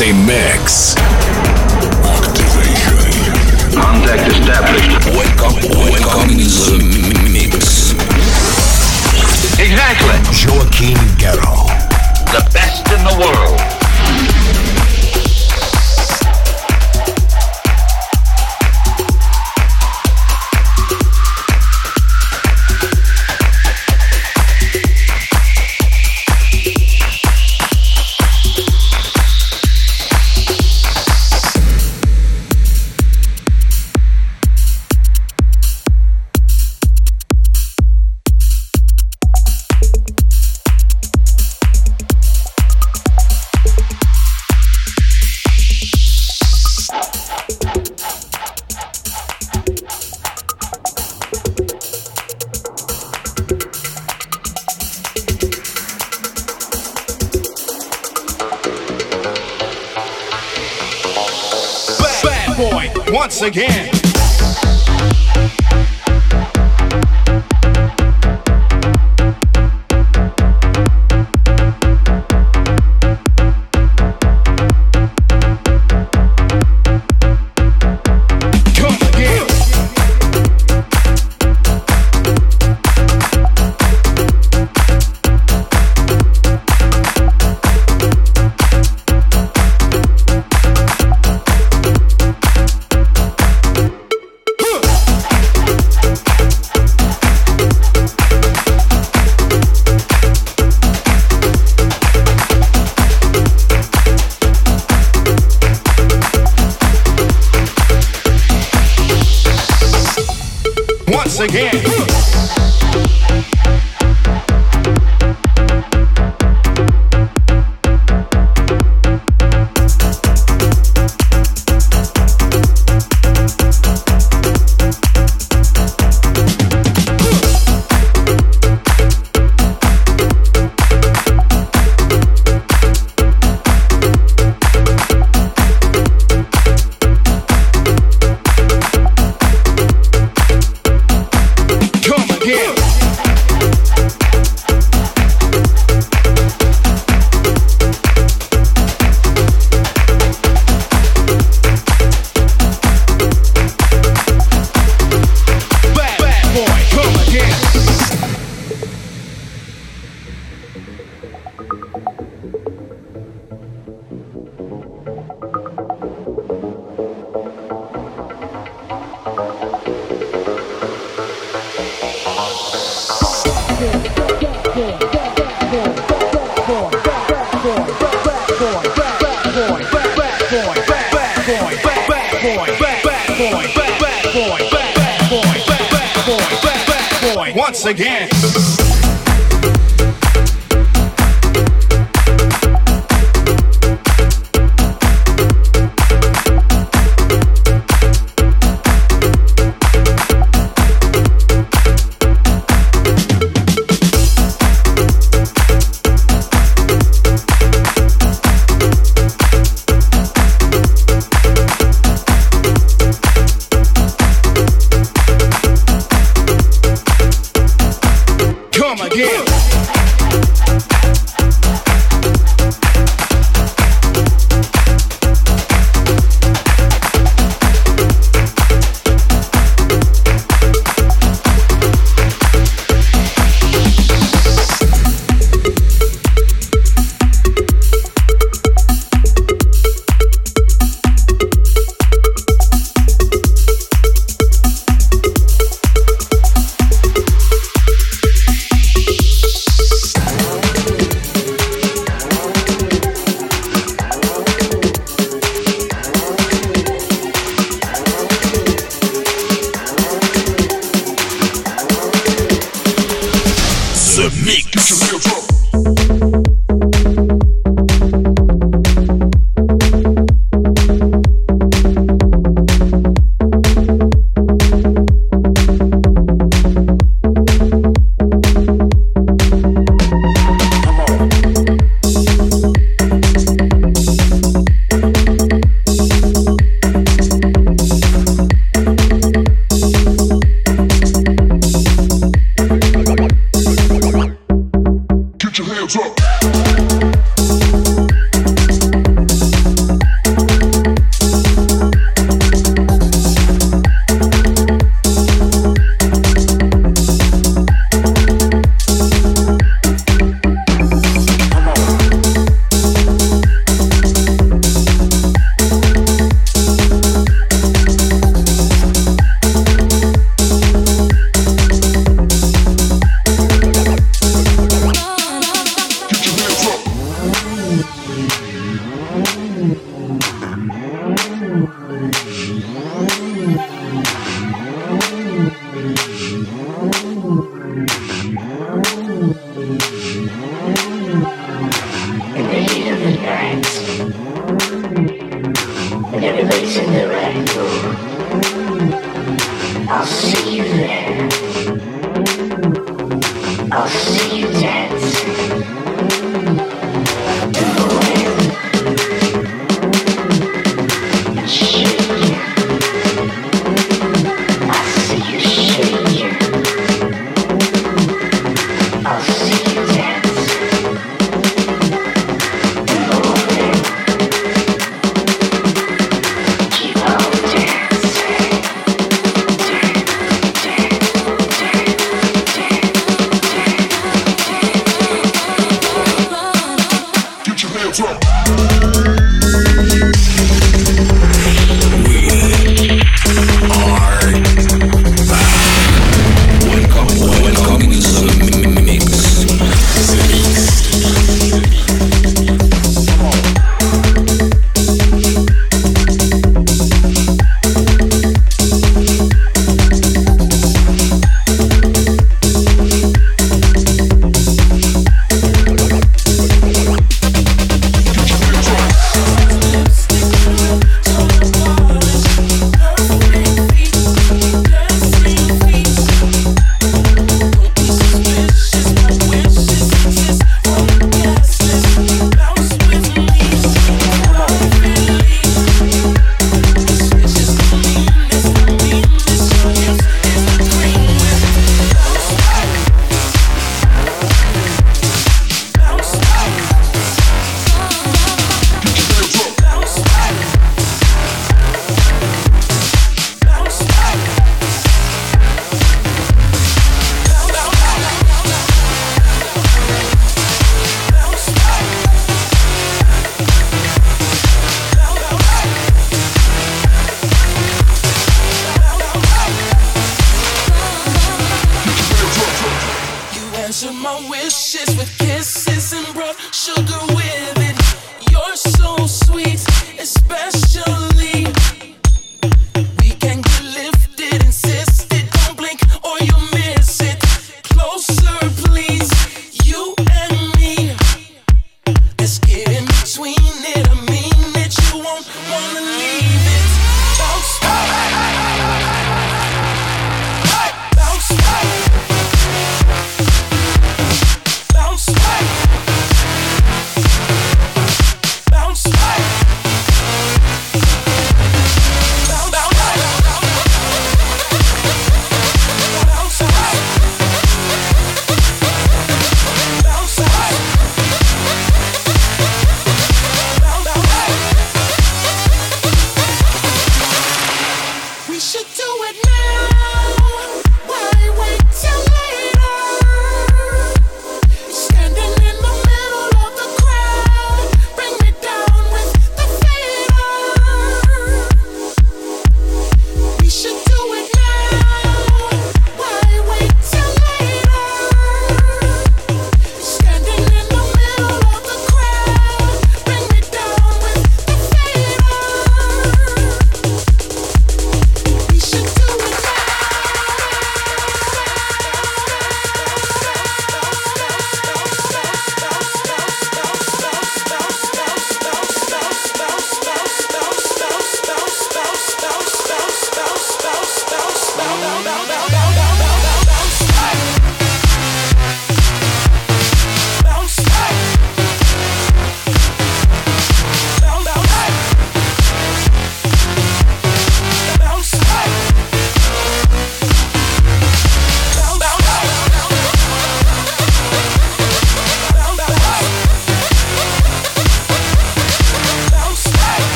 Sensei Mix. Activation. Contact established. Wake up, welcome in the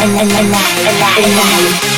Garo live.